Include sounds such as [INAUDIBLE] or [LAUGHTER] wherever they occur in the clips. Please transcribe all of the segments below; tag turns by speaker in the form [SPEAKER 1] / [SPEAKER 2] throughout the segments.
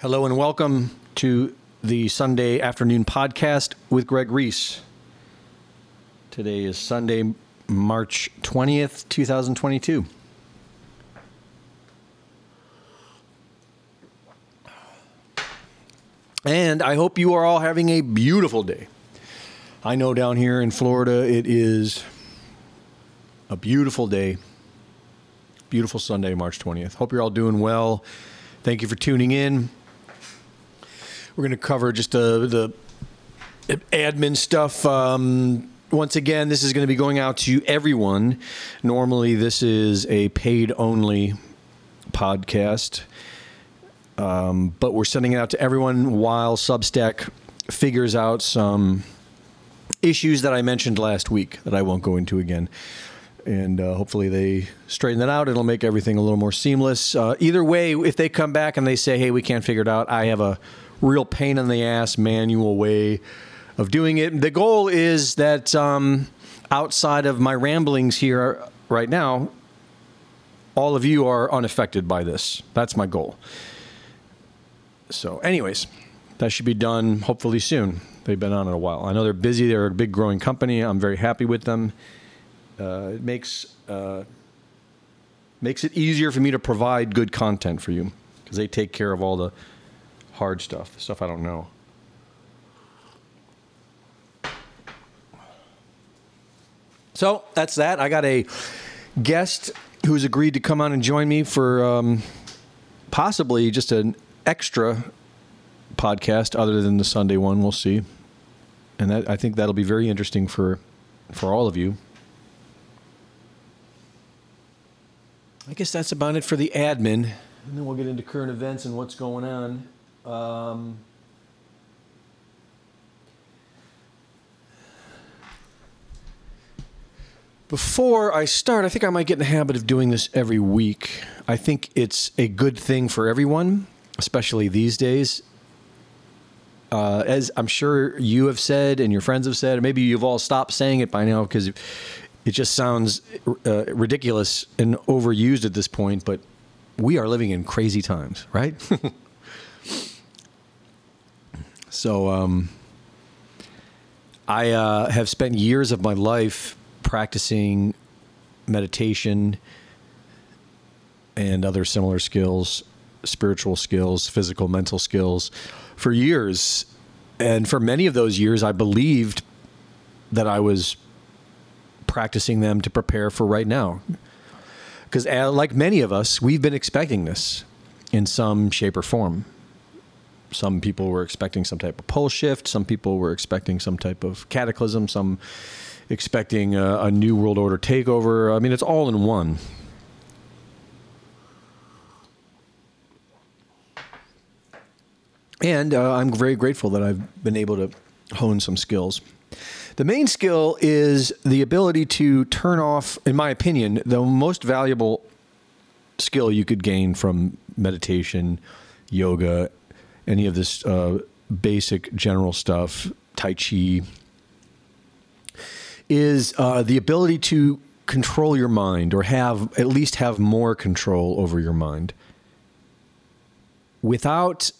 [SPEAKER 1] Hello and welcome to the Sunday afternoon podcast with Greg Reese. Today is Sunday, March 20th, 2022. And I hope you are all having a beautiful day. I know down here in Florida it is a beautiful day. Beautiful Sunday, March 20th. Hope you're all doing well. Thank you for tuning in. We're going to cover just uh, the admin stuff. Um, once again, this is going to be going out to everyone. Normally, this is a paid only podcast, um, but we're sending it out to everyone while Substack figures out some issues that I mentioned last week that I won't go into again. And uh, hopefully they straighten that out. It'll make everything a little more seamless. Uh, either way, if they come back and they say, hey, we can't figure it out, I have a real pain in the ass manual way of doing it. The goal is that um, outside of my ramblings here right now, all of you are unaffected by this. That's my goal. So, anyways, that should be done hopefully soon. They've been on it a while. I know they're busy. They're a big growing company. I'm very happy with them. Uh, it makes uh, makes it easier for me to provide good content for you because they take care of all the hard stuff, stuff I don't know. So that's that. I got a guest who's agreed to come on and join me for um, possibly just an extra podcast other than the Sunday one. We'll see. And that, I think that'll be very interesting for for all of you. I guess that's about it for the admin. And then we'll get into current events and what's going on. Um, before I start, I think I might get in the habit of doing this every week. I think it's a good thing for everyone, especially these days. Uh, as I'm sure you have said and your friends have said, maybe you've all stopped saying it by now because it just sounds uh, ridiculous and overused at this point, but we are living in crazy times, right? [LAUGHS] so, um, I uh, have spent years of my life practicing meditation and other similar skills, spiritual skills, physical, mental skills for years. And for many of those years, I believed that I was practicing them to prepare for right now. Because, uh, like many of us, we've been expecting this in some shape or form. Some people were expecting some type of pole shift. Some people were expecting some type of cataclysm. Some expecting a, a new world order takeover. I mean, it's all in one. And uh, I'm very grateful that I've been able to hone some skills. The main skill is the ability to turn off, in my opinion, the most valuable skill you could gain from meditation, yoga, any of this uh, basic general stuff, Tai Chi, is uh, the ability to control your mind or have at least have more control over your mind without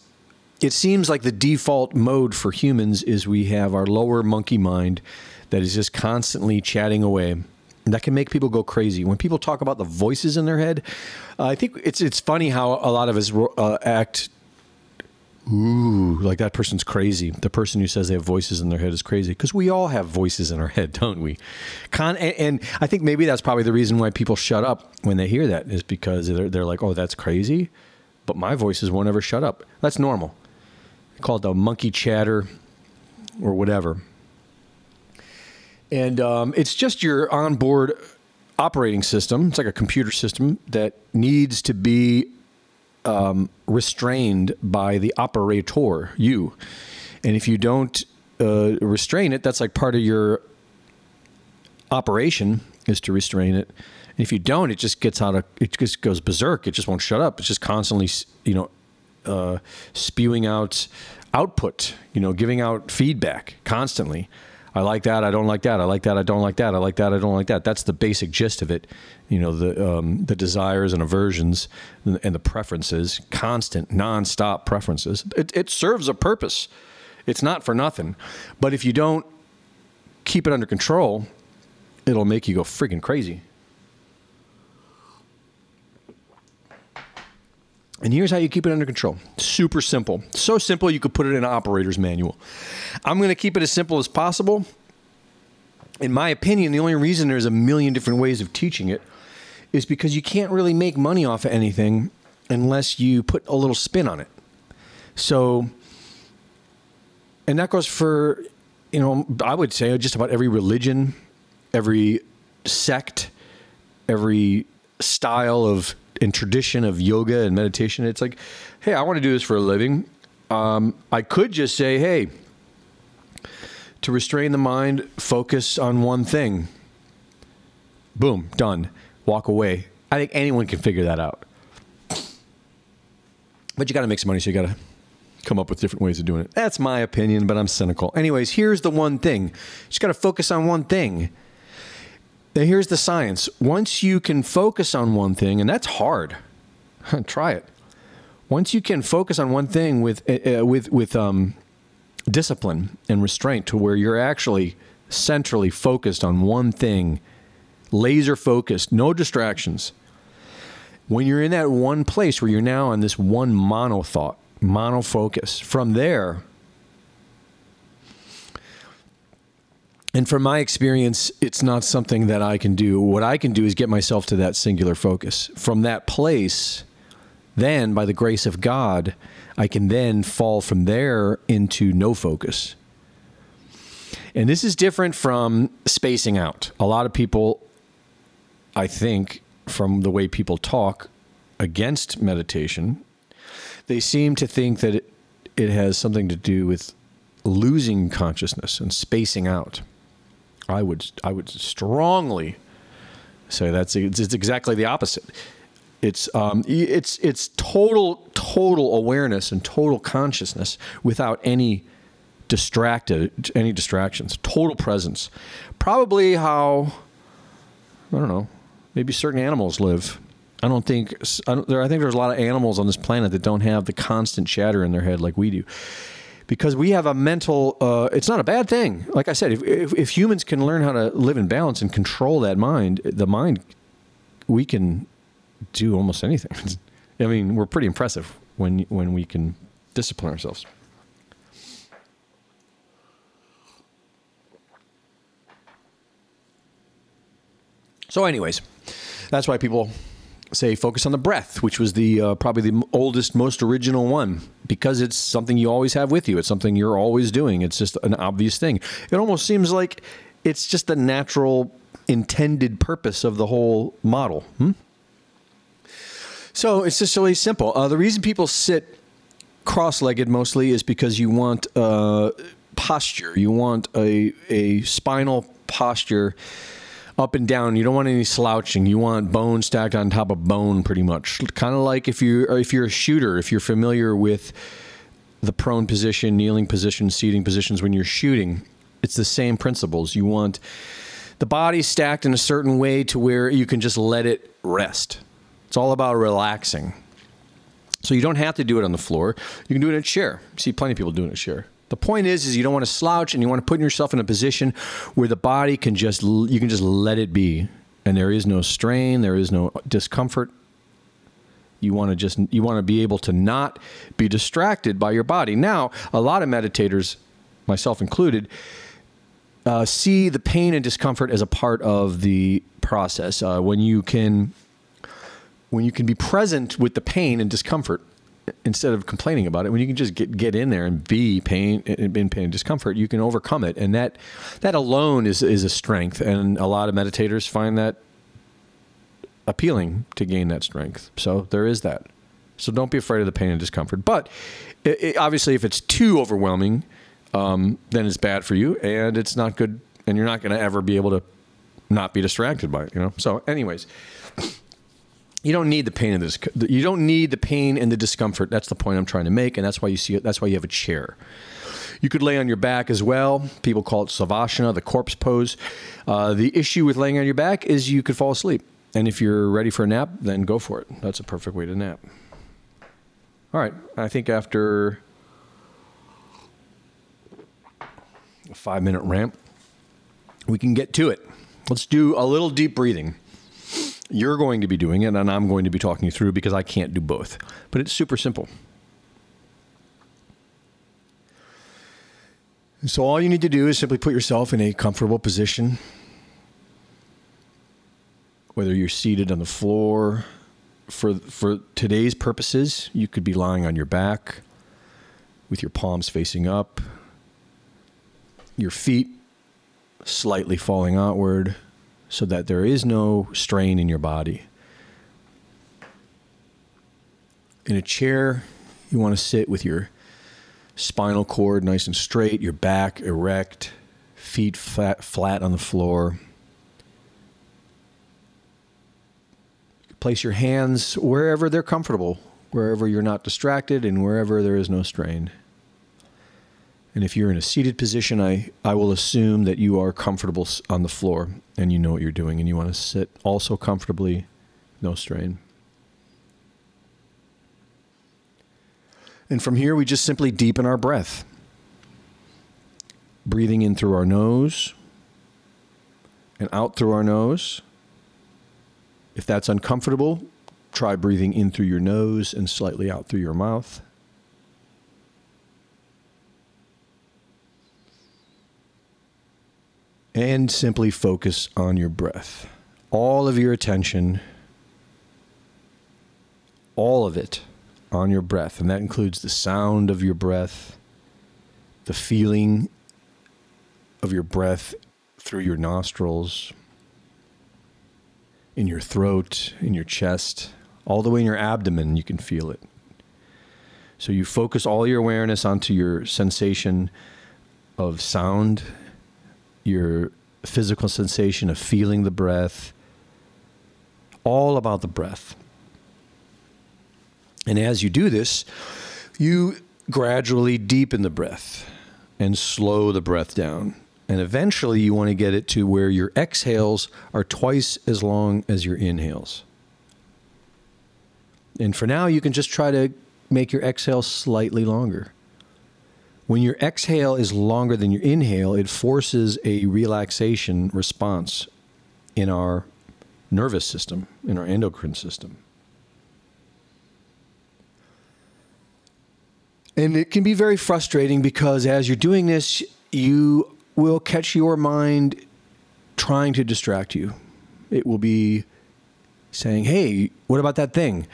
[SPEAKER 1] it seems like the default mode for humans is we have our lower monkey mind that is just constantly chatting away. And that can make people go crazy. When people talk about the voices in their head, uh, I think it's it's funny how a lot of us uh, act. Ooh, like that person's crazy. The person who says they have voices in their head is crazy because we all have voices in our head, [LAUGHS] don't we? Con- and, and, I think maybe that's probably the reason why people shut up when they hear that is because they're, they're like, oh, that's crazy. But my voices won't ever shut up. That's normal called the monkey chatter or whatever. And um, it's just your onboard operating system. It's like a computer system that needs to be um, restrained by the operator, you. And if you don't uh, restrain it, that's like part of your operation is to restrain it. And if you don't, it just gets out of it just goes berserk. It just won't shut up. It's just constantly, you know, uh, spewing out output, you know, giving out feedback constantly. I like that. I don't like that. I like that. I don't like that. I like that. I don't like that. That's the basic gist of it. You know, the um, the desires and aversions and the preferences, constant, nonstop preferences. It, it serves a purpose. It's not for nothing. But if you don't keep it under control, it'll make you go freaking crazy. And here's how you keep it under control. Super simple. So simple you could put it in an operator's manual. I'm going to keep it as simple as possible. In my opinion, the only reason there's a million different ways of teaching it is because you can't really make money off of anything unless you put a little spin on it. So, and that goes for, you know, I would say just about every religion, every sect, every style of and tradition of yoga and meditation. It's like, hey, I want to do this for a living. Um, I could just say, hey, to restrain the mind, focus on one thing. Boom, done. Walk away. I think anyone can figure that out. But you got to make some money, so you got to come up with different ways of doing it. That's my opinion, but I'm cynical. Anyways, here's the one thing. You just got to focus on one thing. Here's the science. Once you can focus on one thing, and that's hard, [LAUGHS] try it. Once you can focus on one thing with uh, with with um, discipline and restraint, to where you're actually centrally focused on one thing, laser focused, no distractions. When you're in that one place where you're now on this one mono thought, mono focus, from there And from my experience, it's not something that I can do. What I can do is get myself to that singular focus. From that place, then by the grace of God, I can then fall from there into no focus. And this is different from spacing out. A lot of people, I think, from the way people talk against meditation, they seem to think that it, it has something to do with losing consciousness and spacing out. I would I would strongly say that's it's, it's exactly the opposite. It's um, it's it's total total awareness and total consciousness without any distracted any distractions. Total presence. Probably how I don't know. Maybe certain animals live. I don't think I, don't, there, I think there's a lot of animals on this planet that don't have the constant chatter in their head like we do because we have a mental uh, it's not a bad thing. Like i said if, if, if, humans can learn how to live in balance and control that mind the mind we can do almost anything. [LAUGHS] I mean we're pretty impressive when when we can discipline ourselves. So anyways that's why people say focus on the breath, which was the uh, probably the oldest, most original one, because it's something you always have with you. It's something you're always doing. It's just an obvious thing. It almost seems like it's just the natural intended purpose of the whole model. Hmm? So it's just really simple. Uh, the reason people sit cross-legged mostly is because you want uh, posture. You want a a spinal posture up and down. You don't want any slouching. You want bone stacked on top of bone, pretty much. Kind of like if you if you're a shooter, if you're familiar with the prone position, kneeling position, seating positions when you're shooting, it's the same principles. You want the body stacked in a certain way to where you can just let it rest. It's all about relaxing. So you don't have to do it on the floor. You can do it in a chair. See plenty of people doing it a chair. The point is, is you don't want to slouch and you want to put yourself in a position where the body can just you can just let it be, and there is no strain, there is no discomfort. You want to just you want to be able to not be distracted by your body. Now, a lot of meditators, myself included, uh, see the pain and discomfort as a part of the process. Uh, when you can when you can be present with the pain and discomfort instead of complaining about it, when you can just get get in there and be pain in pain and discomfort, you can overcome it, and that that alone is is a strength. And a lot of meditators find that appealing to gain that strength. So there is that. So don't be afraid of the pain and discomfort. But it, it, obviously, if it's too overwhelming, um, then it's bad for you, and it's not good, and you're not going to ever be able to not be distracted by it. You know. So, anyways you don't need the pain and the you don't need the pain and the discomfort. That's the point I'm trying to make, and that's why you see it. That's why you have a chair. You could lay on your back as well. People call it savasana, the corpse pose. Uh, the issue with laying on your back is you could fall asleep. And if you're ready for a nap, then go for it. That's a perfect way to nap. All right. I think after a five minute ramp, we can get to it. Let's do a little deep breathing. You're going to be doing it, and I'm going to be talking you through because I can't do both. But it's super simple. So, all you need to do is simply put yourself in a comfortable position, whether you're seated on the floor. For, for today's purposes, you could be lying on your back with your palms facing up, your feet slightly falling outward so that there is no strain in your body. In a chair, you want to sit with your spinal cord nice and straight, your back erect, feet flat, flat on the floor. Place your hands wherever they're comfortable, wherever you're not distracted, and wherever there is no strain. And if you're in a seated position, I, I will assume that you are comfortable on the floor and you know what you're doing and you want to sit also comfortably, no strain. And from here, we just simply deepen our breath. Breathing in through our nose and out through our nose. If that's uncomfortable, try breathing in through your nose and slightly out through your mouth. And simply focus on your breath. All of your attention, all of it on your breath. And that includes the sound of your breath, the feeling of your breath through your nostrils, in your throat, in your chest, all the way in your abdomen, you can feel it. So you focus all your awareness onto your sensation of sound your physical sensation of feeling the breath, all about the breath. And as you do this, you gradually deepen the breath and slow the breath down. And eventually, you want to get it to where your exhales are twice as long as your inhales. And for now, you can just try to make your exhale slightly longer. When your exhale is longer than your inhale, it forces a relaxation response in our nervous system, in our endocrine system. And it can be very frustrating because as you're doing this, you will catch your mind trying to distract you. It will be saying, Hey, what about that thing?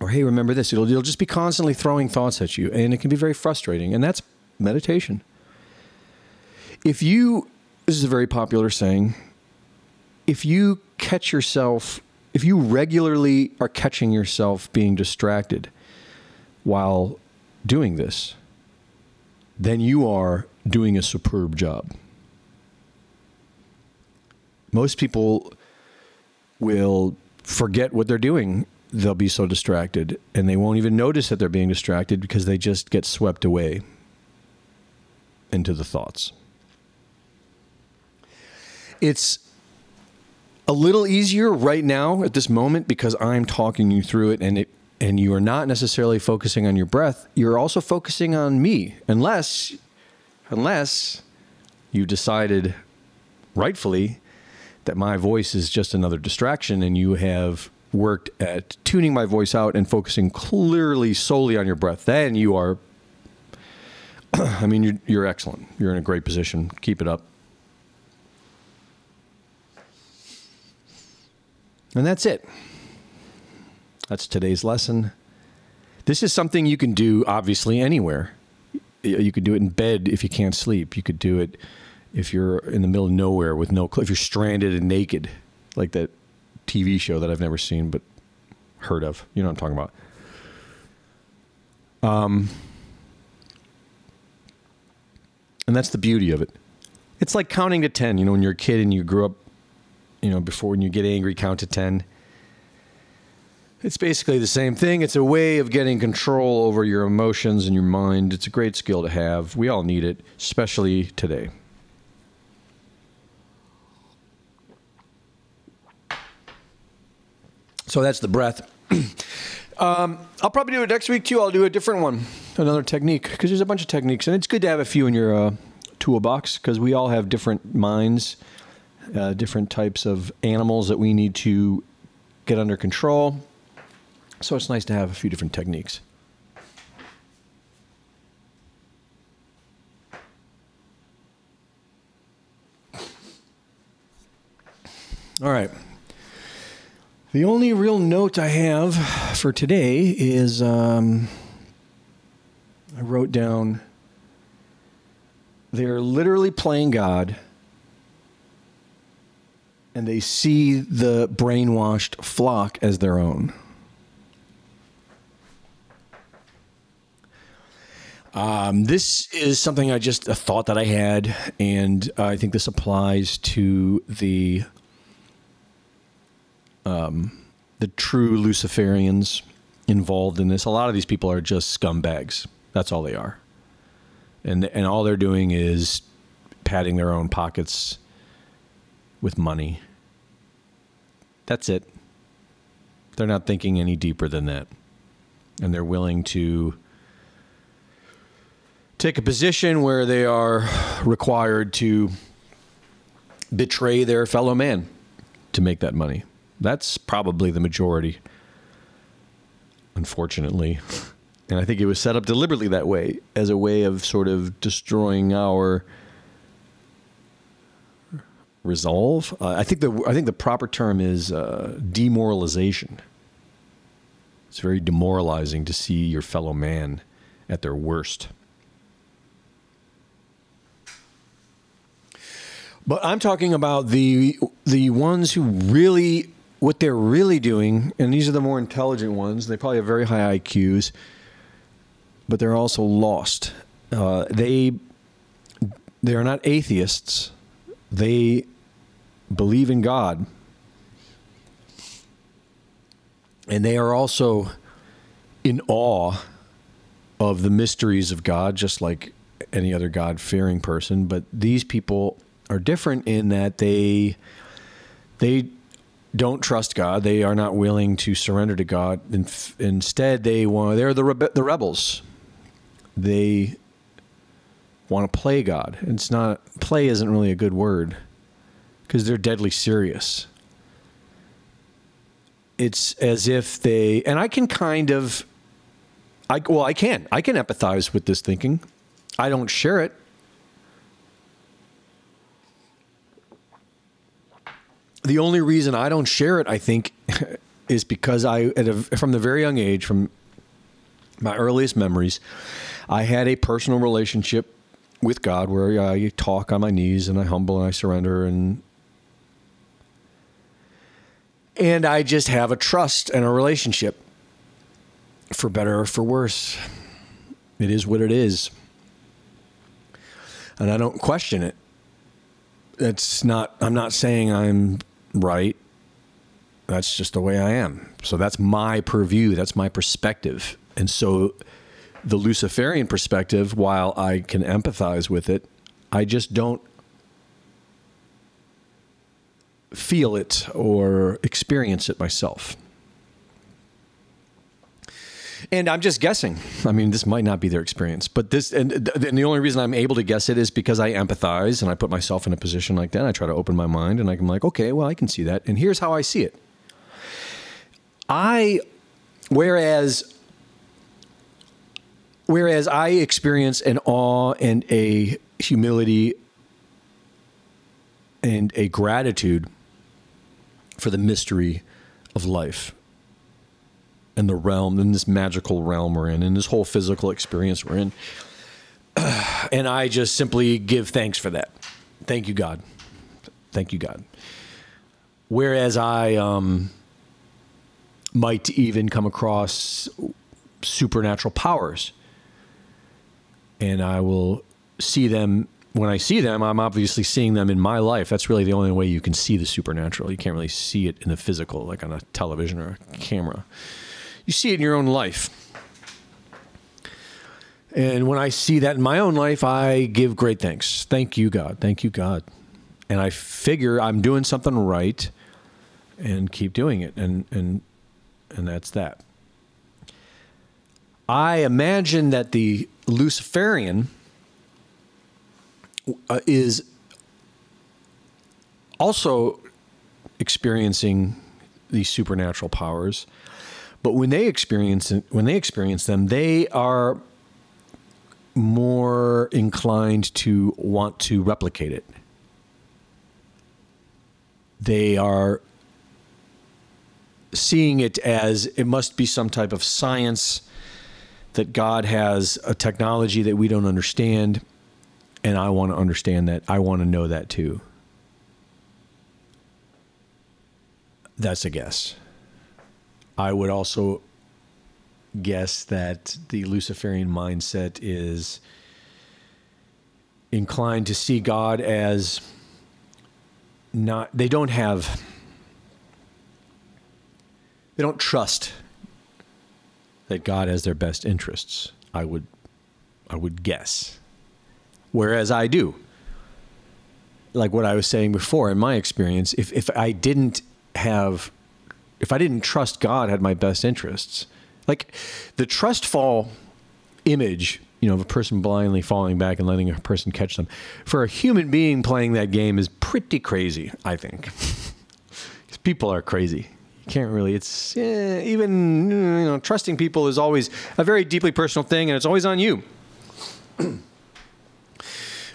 [SPEAKER 1] Or hey, remember this. It'll, it'll just be constantly throwing thoughts at you, and it can be very frustrating. And that's meditation. If you, this is a very popular saying, if you catch yourself, if you regularly are catching yourself being distracted while doing this, then you are doing a superb job. Most people will forget what they're doing they'll be so distracted and they won't even notice that they're being distracted because they just get swept away into the thoughts. It's a little easier right now at this moment because I'm talking you through it and it and you are not necessarily focusing on your breath, you're also focusing on me unless unless you decided rightfully that my voice is just another distraction and you have worked at tuning my voice out and focusing clearly solely on your breath, then you are, [CLEARS THROAT] I mean, you're, you're excellent. You're in a great position. Keep it up. And that's it. That's today's lesson. This is something you can do, obviously, anywhere. You could do it in bed if you can't sleep. You could do it if you're in the middle of nowhere with no, if you're stranded and naked, like that TV show that I've never seen but heard of. You know what I'm talking about. Um, and that's the beauty of it. It's like counting to 10. You know, when you're a kid and you grew up, you know, before when you get angry, count to 10. It's basically the same thing. It's a way of getting control over your emotions and your mind. It's a great skill to have. We all need it, especially today. So that's the breath. [CLEARS THROAT] um, I'll probably do it next week too. I'll do a different one, another technique, because there's a bunch of techniques, and it's good to have a few in your uh, toolbox because we all have different minds, uh, different types of animals that we need to get under control. So it's nice to have a few different techniques. All right. The only real note I have for today is um, I wrote down they're literally playing God and they see the brainwashed flock as their own. Um, this is something I just a thought that I had, and I think this applies to the um, the true Luciferians involved in this. A lot of these people are just scumbags. That's all they are, and and all they're doing is padding their own pockets with money. That's it. They're not thinking any deeper than that, and they're willing to take a position where they are required to betray their fellow man to make that money. That's probably the majority, unfortunately. [LAUGHS] And I think it was set up deliberately that way as a way of sort of destroying our resolve. Uh, I think the I think the proper term is uh, demoralization. It's very demoralizing to see your fellow man at their worst. But I'm talking about the the ones who really what they're really doing, and these are the more intelligent ones. They probably have very high IQs, but they're also lost. Uh, they they are not atheists. They believe in God, and they are also in awe of the mysteries of God, just like any other God fearing person. But these people are different in that they they don't trust God. They are not willing to surrender to God. Instead, they want they're the rebe- the rebels. They want to play God. It's not play isn't really a good word because they're deadly serious. It's as if they and I can kind of I well I can I can empathize with this thinking. I don't share it. The only reason I don't share it, I think, [LAUGHS] is because I, from the very young age, from my earliest memories, I had a personal relationship with God where I talk on my knees and I humble and I surrender and and I just have a trust and a relationship for better or for worse. It is what it is. And I don't question it. It's not I'm not saying I'm right. That's just the way I am. So that's my purview. That's my perspective. And so the Luciferian perspective, while I can empathize with it, I just don't feel it or experience it myself. And I'm just guessing. I mean, this might not be their experience, but this, and, and, the only reason I'm able to guess it is because I empathize and I put myself in a position like that. I try to open my mind and I'm like, okay, well, I can see that. And here's how I see it. I, whereas, whereas I experience an awe and a humility and a gratitude for the mystery of life and the realm, in this magical realm we're in, in this whole physical experience we're in. [SIGHS] And I just simply give thanks for that. Thank you, God. Thank you, God. Whereas I um, might even come across supernatural powers, and I will see them when I see them, I'm obviously seeing them in my life. That's really the only way you can see the supernatural. You can't really see it in the physical, like on a television or a camera. You see it in your own life. And when I see that in my own life, I give great thanks. Thank you, God. Thank you, God. And I figure I'm doing something right and keep doing it. And, and, and that's that. I imagine that the Luciferian uh, is also experiencing these supernatural powers, but when they experience when they experience them, they are more inclined to want to replicate it. They are seeing it as it must be some type of science that God has a technology that we don't understand and I want to understand that. I want to know that too. That's a guess. I would also guess that the Luciferian mindset is inclined to see God as not, they don't have, they don't trust that God has their best interests. I would, I would guess whereas I do. Like what I was saying before, in my experience, if, if I didn't have, if I didn't trust God had my best interests, like the trust fall image, you know, of a person blindly falling back and letting a person catch them, for a human being playing that game is pretty crazy, I think. [LAUGHS] Because people are crazy. You can't really, it's eh, even, you know, trusting people is always a very deeply personal thing and it's always on you. [CLEARS THROAT]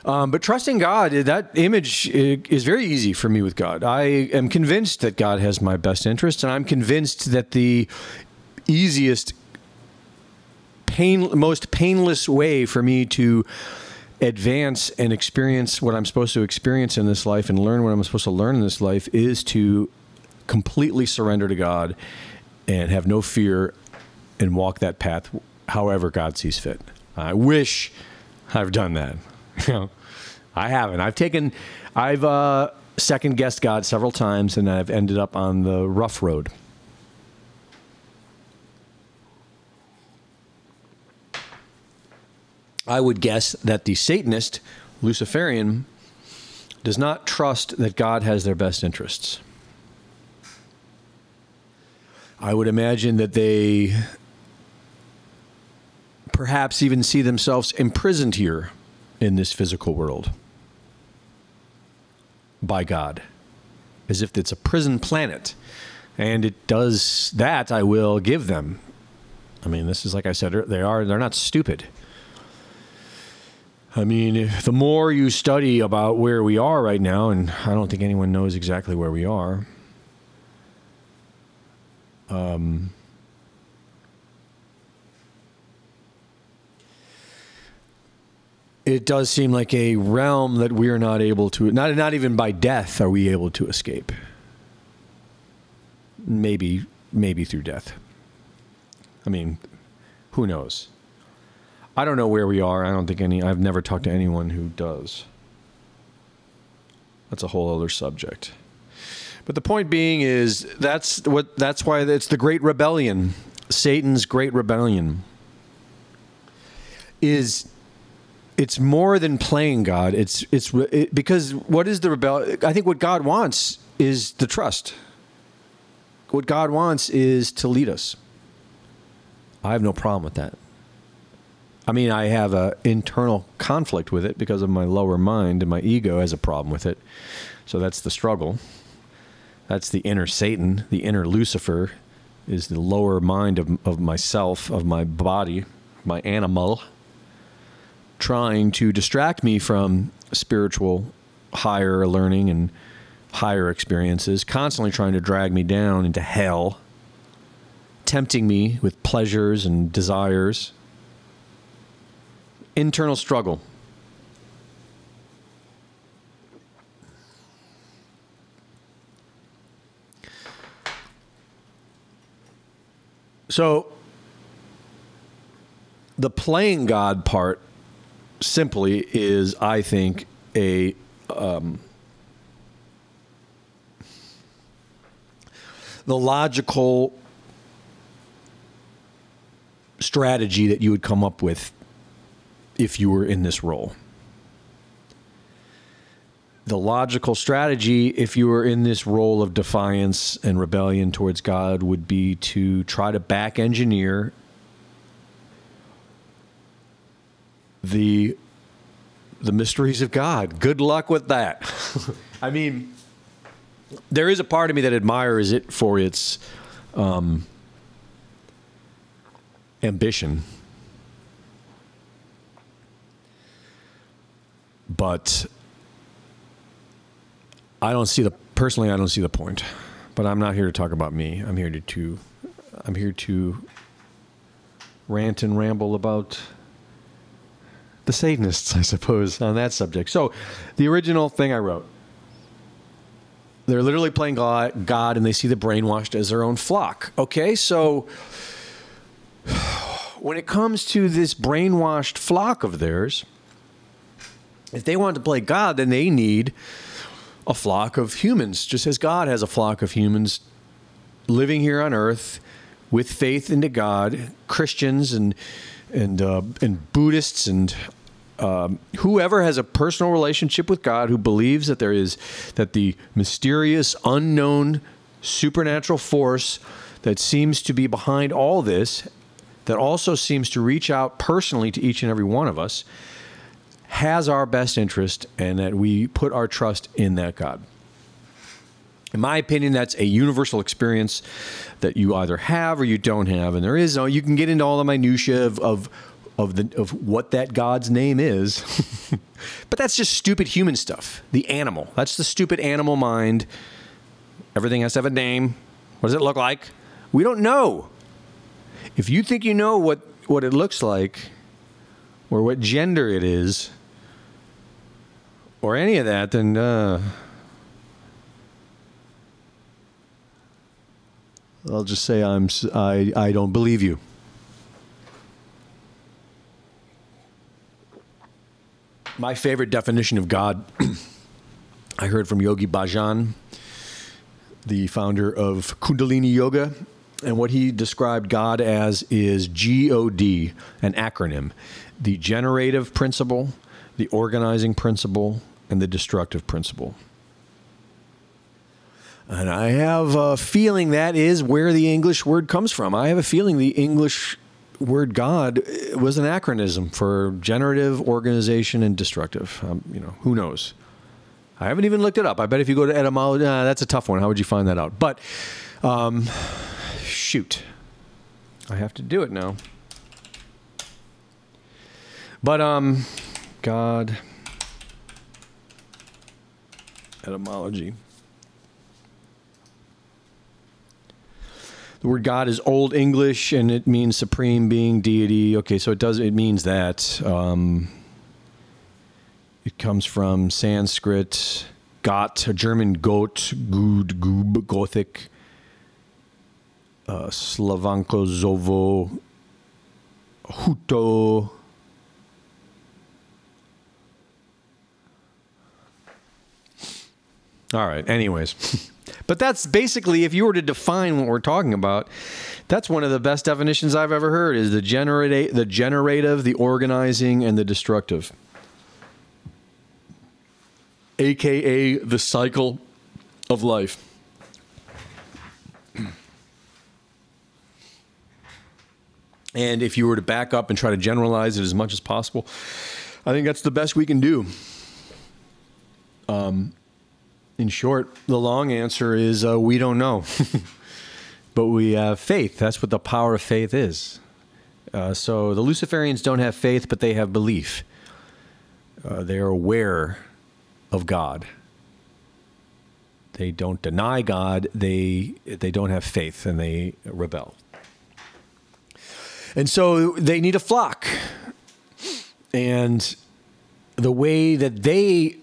[SPEAKER 1] Um, but trusting God, that image is very easy for me with God. I am convinced that God has my best interest, and I'm convinced that the easiest, pain, most painless way for me to advance and experience what I'm supposed to experience in this life and learn what I'm supposed to learn in this life is to completely surrender to God and have no fear and walk that path however God sees fit. I wish I've done that. [LAUGHS] Know, I haven't. I've taken, I've uh, second guessed God several times, and I've ended up on the rough road. I would guess that the Satanist, Luciferian, does not trust that God has their best interests. I would imagine that they perhaps even see themselves imprisoned here in this physical world by God, as if it's a prison planet. And it does that, I will give them. I mean, this is like I said, they are, they're not stupid. I mean, the more you study about where we are right now, and I don't think anyone knows exactly where we are, um, it does seem like a realm that we are not able to not not even by death are we able to escape. Maybe maybe through death. I mean, who knows? I don't know where we are. I don't think any I've never talked to anyone who does. That's a whole other subject. But the point being is that's what that's why it's the great rebellion. Satan's great rebellion is it's more than playing God. It's it's it, because what is the rebel? I think what God wants is the trust. What God wants is to lead us. I have no problem with that. I mean, I have an internal conflict with it because of my lower mind and my ego has a problem with it. So that's the struggle. That's the inner Satan, the inner Lucifer, is the lower mind of, of myself, of my body, my animal trying to distract me from spiritual higher learning and higher experiences, constantly trying to drag me down into hell, tempting me with pleasures and desires. Internal struggle. So, the playing God part simply is, I think, a um, the logical strategy that you would come up with if you were in this role. The logical strategy, if you were in this role of defiance and rebellion towards God, would be to try to back engineer the the mysteries of God. Good luck with that. [LAUGHS] I mean, there is a part of me that admires it for its um, ambition. But I don't see the personally I don't see the point. But I'm not here to talk about me. I'm here to, to I'm here to rant and ramble about the Satanists, I suppose, on that subject. So, the original thing I wrote, they're literally playing God, and they see the brainwashed as their own flock. Okay, so when it comes to this brainwashed flock of theirs, if they want to play God, then they need a flock of humans, just as God has a flock of humans living here on earth with faith into God, Christians and and uh, and Buddhists and um, whoever has a personal relationship with God, who believes that there is that the mysterious, unknown, supernatural force that seems to be behind all this, that also seems to reach out personally to each and every one of us, has our best interest, and that we put our trust in that God. In my opinion, that's a universal experience that you either have or you don't have, and there is no. You can get into all the minutia of, of of the of what that God's name is. [LAUGHS] but that's just stupid human stuff. The animal. That's the stupid animal mind. Everything has to have a name. What does it look like? We don't know. If you think you know what, what it looks like, or what gender it is, or any of that, then uh, I'll just say I'm I, I don't believe you. My favorite definition of God, [CLEARS THROAT] I heard from Yogi Bhajan, the founder of Kundalini Yoga. And what he described God as is GOD, an acronym the generative principle, the organizing principle, and the destructive principle. And I have a feeling that is where the English word comes from. I have a feeling the English word God was an acronym for generative, organization, and destructive. Um, you know, who knows? I haven't even looked it up. I bet if you go to etymology, that's a tough one. How would you find that out? But um, shoot, I have to do it now. But um, God, etymology. The word God is Old English and it means supreme being, deity. Okay, so it does it means that. Um, it comes from Sanskrit, Got, a German Goat, Gud, Gub, Gothic, uh, Slavanko, Zovo, Huto. All right. Anyways. [LAUGHS] But that's basically, if you were to define what we're talking about, that's one of the best definitions I've ever heard: is the generate, the generative, the organizing, and the destructive, aka the cycle of life. And if you were to back up and try to generalize it as much as possible, I think that's the best we can do. Um, in short, the long answer is uh, we don't know. [LAUGHS] but we have faith. That's what the power of faith is. Uh, so the Luciferians don't have faith, but they have belief. Uh, they are aware of God. They don't deny God. They they don't have faith, and they rebel. And so they need a flock. And the way that they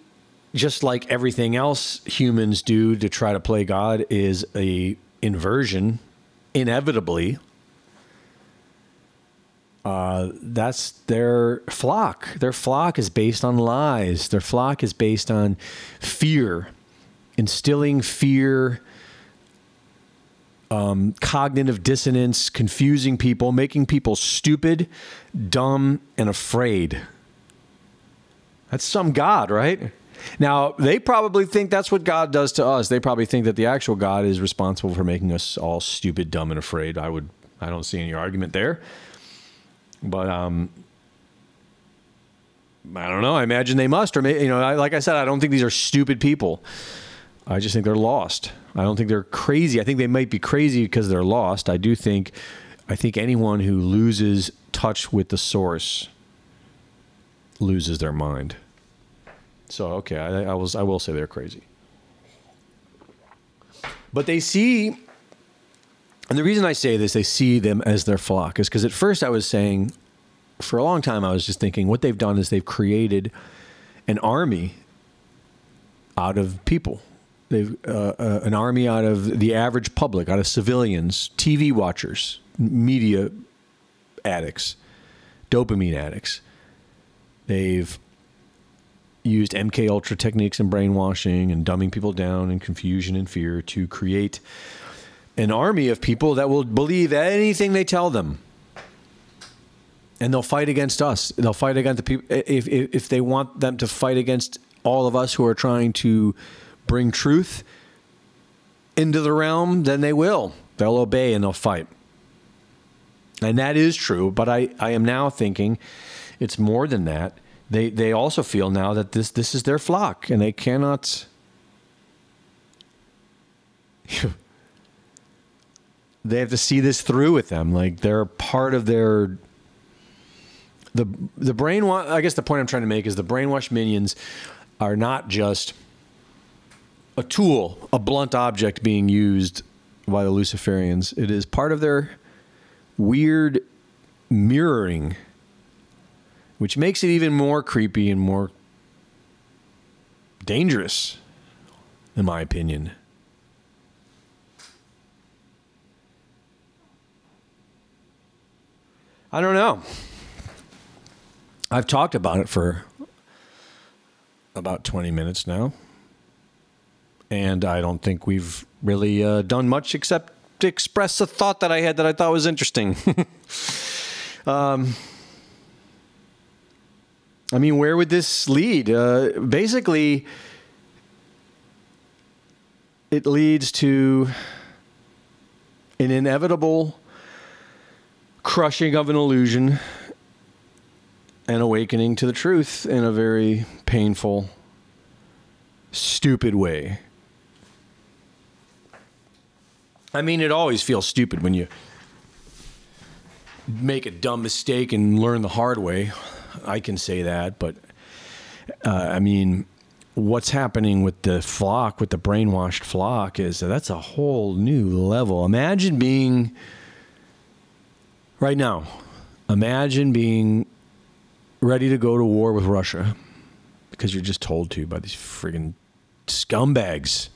[SPEAKER 1] just like everything else humans do to try to play God is a inversion inevitably Uh, that's their flock. Their flock is based on lies. Their flock is based on fear, instilling fear, um, cognitive dissonance, confusing people, making people stupid, dumb, and afraid. That's some God, right? Now, they probably think that's what God does to us. They probably think that the actual God is responsible for making us all stupid, dumb, and afraid. I would I don't see any argument there. But um I don't know. I imagine they must or may, you know, I, like I said, I don't think these are stupid people. I just think they're lost. I don't think they're crazy. I think they might be crazy because they're lost. I do think I think anyone who loses touch with the source loses their mind. So okay, I, I was I will say they're crazy. But they see and the reason I say this, they see them as their flock, is because at first I was saying, for a long time, I was just thinking what they've done is they've created an army out of people. They've uh, uh, an army out of the average public, out of civilians, TV watchers, media addicts, dopamine addicts. They've used MK Ultra techniques and brainwashing and dumbing people down and confusion and fear to create an army of people that will believe anything they tell them. And they'll fight against us. They'll fight against the people. If, if, if they want them to fight against all of us who are trying to bring truth into the realm, then they will. They'll obey and they'll fight. And that is true. But I, I am now thinking it's more than that. They, they also feel now that this, this is their flock and they cannot. [LAUGHS] they have to see this through with them. Like they're part of their the the brainwash. I guess the point I'm trying to make is the brainwash minions are not just a tool, a blunt object being used by the Luciferians. It is part of their weird mirroring, which makes it even more creepy and more dangerous, in my opinion. I don't know. I've talked about it for about 20 minutes now. And I don't think we've really uh, done much except express a thought that I had that I thought was interesting. [LAUGHS] um, I mean, where would this lead? Uh, basically, it leads to an inevitable crushing of an illusion and awakening to the truth in a very painful, stupid way. I mean, it always feels stupid when you make a dumb mistake and learn the hard way. I can say that, but uh, I mean, what's happening with the flock, with the brainwashed flock, is that's a whole new level. Imagine being Right now, imagine being ready to go to war with Russia because you're just told to by these friggin' scumbags.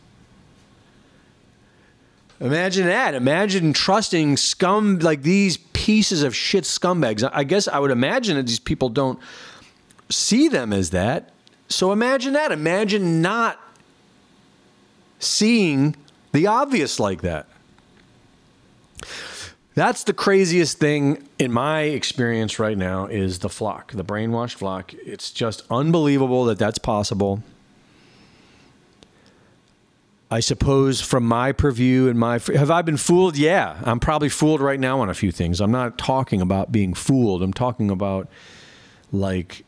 [SPEAKER 1] Imagine that. Imagine trusting scum like these pieces of shit scumbags. I guess I would imagine that these people don't see them as that. So imagine that. Imagine not seeing the obvious like that. That's the craziest thing in my experience right now is the flock, the brainwashed flock. It's just unbelievable that that's possible. I suppose from my purview and my have I been fooled? Yeah, I'm probably fooled right now on a few things. I'm not talking about being fooled. I'm talking about like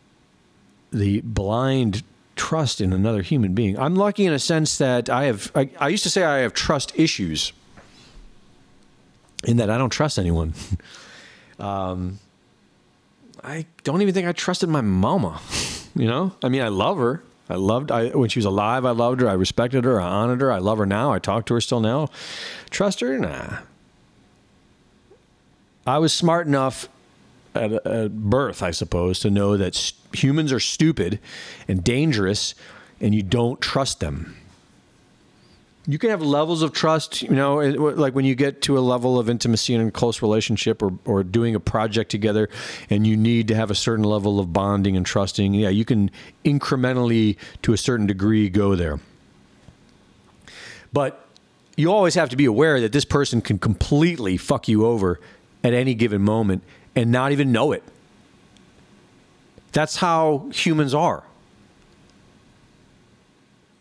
[SPEAKER 1] the blind trust in another human being. I'm lucky in a sense that I have I, I used to say I have trust issues in that I don't trust anyone. [LAUGHS] um, I don't even think I trusted my mama. [LAUGHS] You know, I mean, I love her. I loved I when she was alive. I loved her. I respected her. I honored her. I love her now. I talk to her still now. Trust her? Nah. I was smart enough at, at birth, I suppose, to know that humans are stupid and dangerous, and you don't trust them. You can have levels of trust, you know, like when you get to a level of intimacy and close relationship or, or doing a project together and you need to have a certain level of bonding and trusting. Yeah, you can incrementally, to a certain degree, go there. But you always have to be aware that this person can completely fuck you over at any given moment and not even know it. That's how humans are.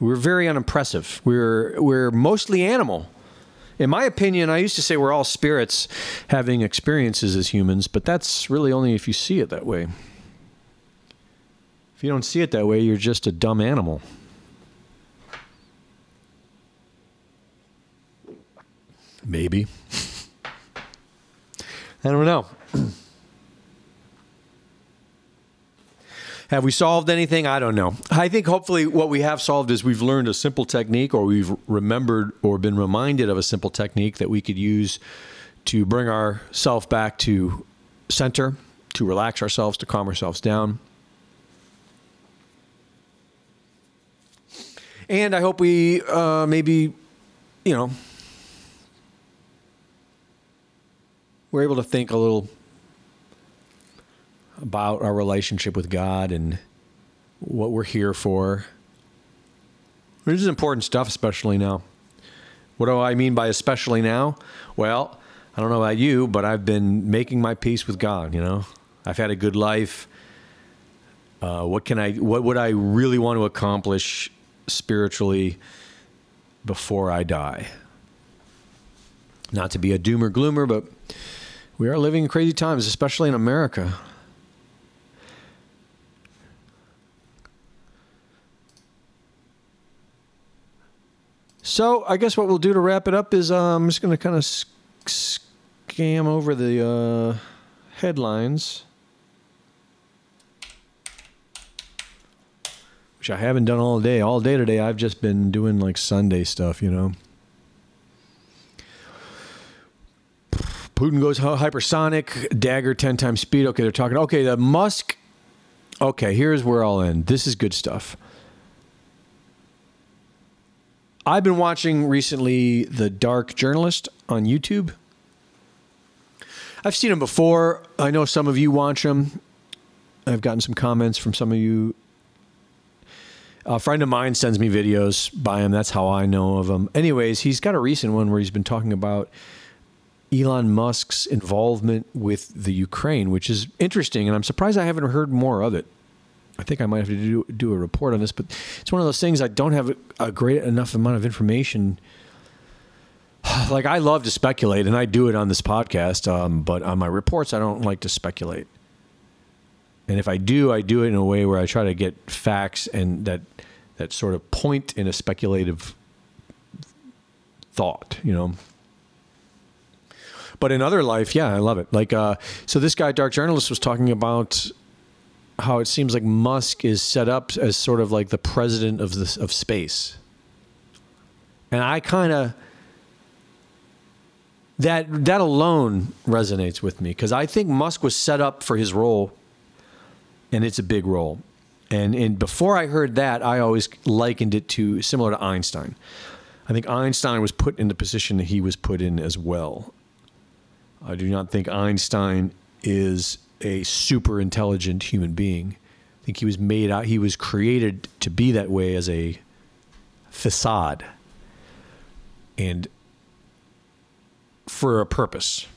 [SPEAKER 1] We're very unimpressive. We're we're mostly animal. In my opinion, I used to say we're all spirits having experiences as humans, but that's really only if you see it that way. If you don't see it that way, you're just a dumb animal. Maybe. [LAUGHS] I don't know. [CLEARS THROAT] Have we solved anything? I don't know. I think hopefully what we have solved is we've learned a simple technique or we've remembered or been reminded of a simple technique that we could use to bring ourself back to center, to relax ourselves, to calm ourselves down. And I hope we uh, maybe, you know, we're able to think a little about our relationship with God and what we're here for. This is important stuff, especially now. What do I mean by especially now? Well, I don't know about you, but I've been making my peace with God. You know, I've had a good life. Uh, what can I? What would I really want to accomplish spiritually before I die? Not to be a doomer gloomer, but we are living in crazy times, especially in America. So I guess what we'll do to wrap it up is uh, I'm just going to kind of sc- scam over the uh, headlines, which I haven't done all day. All day today, I've just been doing like Sunday stuff, you know. Putin goes hypersonic, dagger 10 times speed. Okay, they're talking. Okay, the Musk. Okay, here's where I'll end. This is good stuff. I've been watching recently The Dark Journalist on YouTube. I've seen him before. I know some of you watch him. I've gotten some comments from some of you. A friend of mine sends me videos by him. That's how I know of him. Anyways, he's got a recent one where he's been talking about Elon Musk's involvement with the Ukraine, which is interesting, and I'm surprised I haven't heard more of it. I think I might have to do, do a report on this, but it's one of those things I don't have a great enough amount of information. [SIGHS] Like I love to speculate, and I do it on this podcast, um, but on my reports, I don't like to speculate. And if I do, I do it in a way where I try to get facts and that that sort of point in a speculative thought, you know. But in other life, yeah, I love it. Like, uh, so this guy, Dark Journalist, was talking about how it seems like Musk is set up as sort of like the president of this of space. And I kind of that that alone resonates with me because I think Musk was set up for his role, and it's a big role. And and before I heard that, I always likened it to similar to Einstein. I think Einstein was put in the position that he was put in as well. I do not think Einstein is a super intelligent human being. I think he was made out, he was created to be that way as a facade and for a purpose.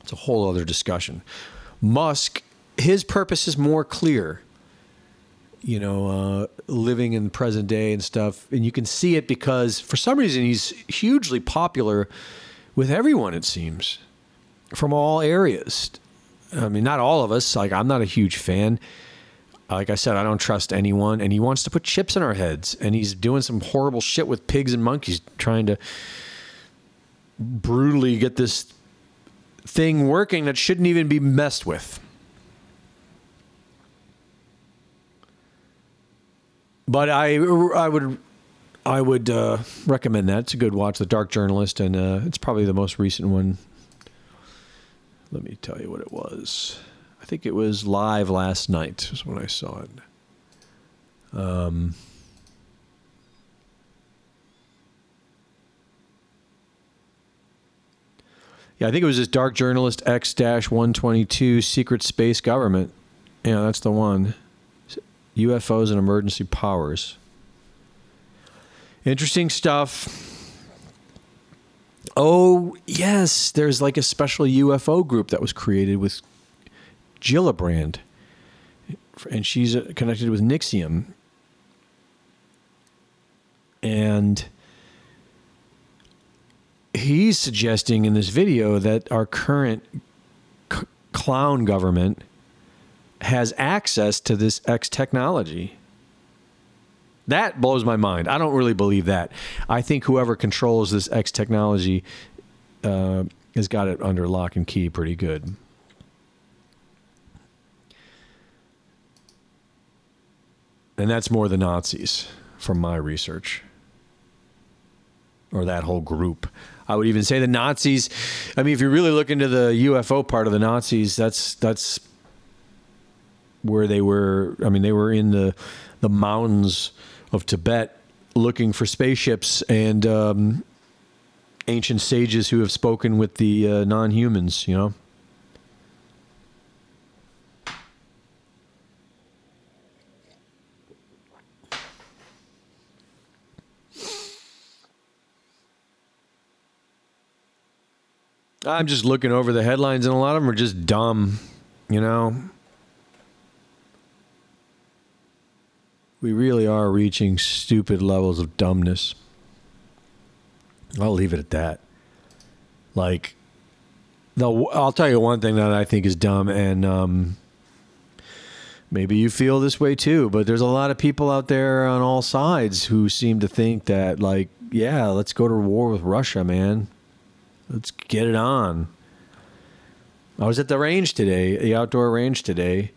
[SPEAKER 1] It's a whole other discussion. Musk, his purpose is more clear. You know, uh, living in the present day and stuff. And you can see it because for some reason he's hugely popular with everyone, it seems, from all areas. I mean, not all of us. Like, I'm not a huge fan. Like I said, I don't trust anyone. And he wants to put chips in our heads. And he's doing some horrible shit with pigs and monkeys, trying to brutally get this thing working that shouldn't even be messed with. But I, I would, I would uh, recommend that. It's a good watch, The Dark Journalist, and uh, it's probably the most recent one let me tell you what it was. I think it was live last night is when I saw it. Um, yeah, I think it was this dark journalist X 122 secret space government. Yeah, that's the one. UFOs and emergency powers. Interesting stuff. Oh, yes, there's like a special UFO group that was created with Gillibrand. And she's uh, connected with NXIVM, And he's suggesting in this video that our current c- clown government has access to this X technology. That blows my mind. I don't really believe that. I think whoever controls this X technology uh, has got it under lock and key pretty good. And that's more the Nazis from my research or that whole group. I would even say the Nazis. I mean, if you really look into the UFO part of the Nazis, that's that's where they were. I mean, they were in the the mountains of Tibet looking for spaceships and um, ancient sages who have spoken with the uh, non-humans. You know. I'm just looking over the headlines, and a lot of them are just dumb, you know. We really are reaching stupid levels of dumbness. I'll leave it at that. Like, the, I'll tell you one thing that I think is dumb, and um, maybe you feel this way too, but there's a lot of people out there on all sides who seem to think that, like, yeah, let's go to war with Russia, man. Let's get it on. I was at the range today, the outdoor range today,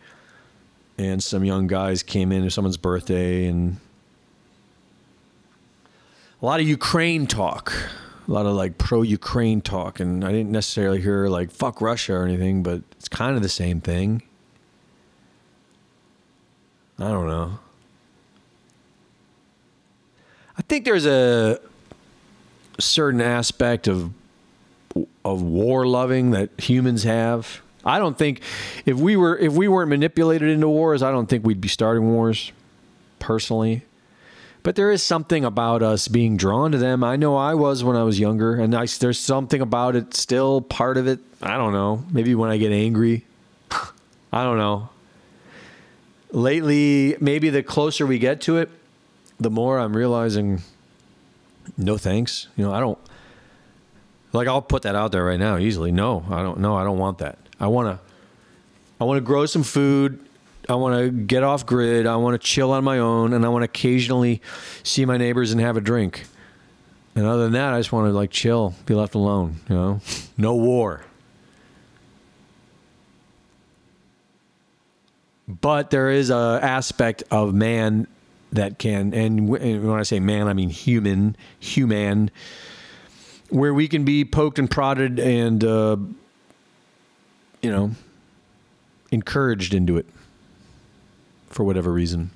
[SPEAKER 1] and some young guys came in. It's someone's birthday, and a lot of Ukraine talk, a lot of like pro Ukraine talk, and I didn't necessarily hear like fuck Russia or anything, but it's kind of the same thing. I don't know. I think there's a certain aspect of of war loving that humans have. I don't think if we were if we weren't manipulated into wars, I don't think we'd be starting wars personally. But there is something about us being drawn to them. I know I was when I was younger, and I, there's something about it still part of it. I don't know. Maybe when I get angry, [LAUGHS] I don't know. Lately, maybe the closer we get to it, the more I'm realizing, no thanks. You know, I don't. Like I'll put that out there right now easily. No, I don't. No, I don't want that. I want to. I want to grow some food. I want to get off grid. I want to chill on my own, and I want to occasionally see my neighbors and have a drink. And other than that, I just want to like chill, be left alone. You know, no war. But there is a aspect of man that can, and when I say man, I mean human, human where we can be poked and prodded and uh, you know encouraged into it for whatever reason.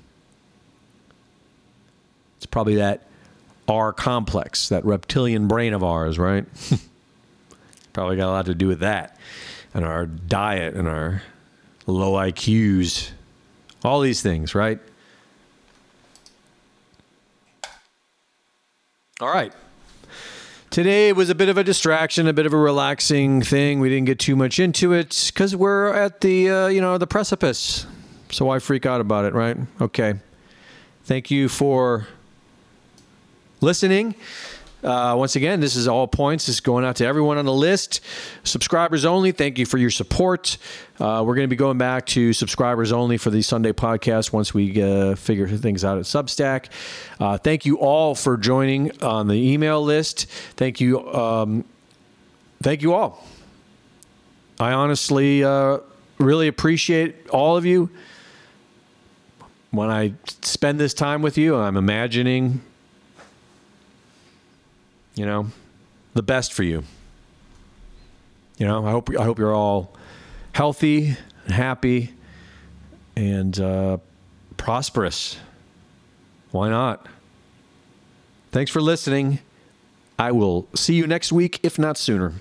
[SPEAKER 1] It's probably that R complex, that reptilian brain of ours, right? [LAUGHS] probably got a lot to do with that, and our diet and our low IQs, all these things, right? All right. Today was a bit of a distraction, a bit of a relaxing thing. We didn't get too much into it because we're at the uh, you know the precipice. So why freak out about it, right? Okay. Thank you for listening. Uh, once again, this is all points. This is going out to everyone on the list. Subscribers only. Thank you for your support. Uh, we're going to be going back to subscribers only for the Sunday podcast once we uh, figure things out at Substack. Uh, thank you all for joining on the email list. Thank you. Um, thank you all. I honestly uh, really appreciate all of you. When I spend this time with you, I'm imagining you know, the best for you. You know, I hope I hope you're all healthy, and happy, and uh, prosperous. Why not? Thanks for listening. I will see you next week, if not sooner.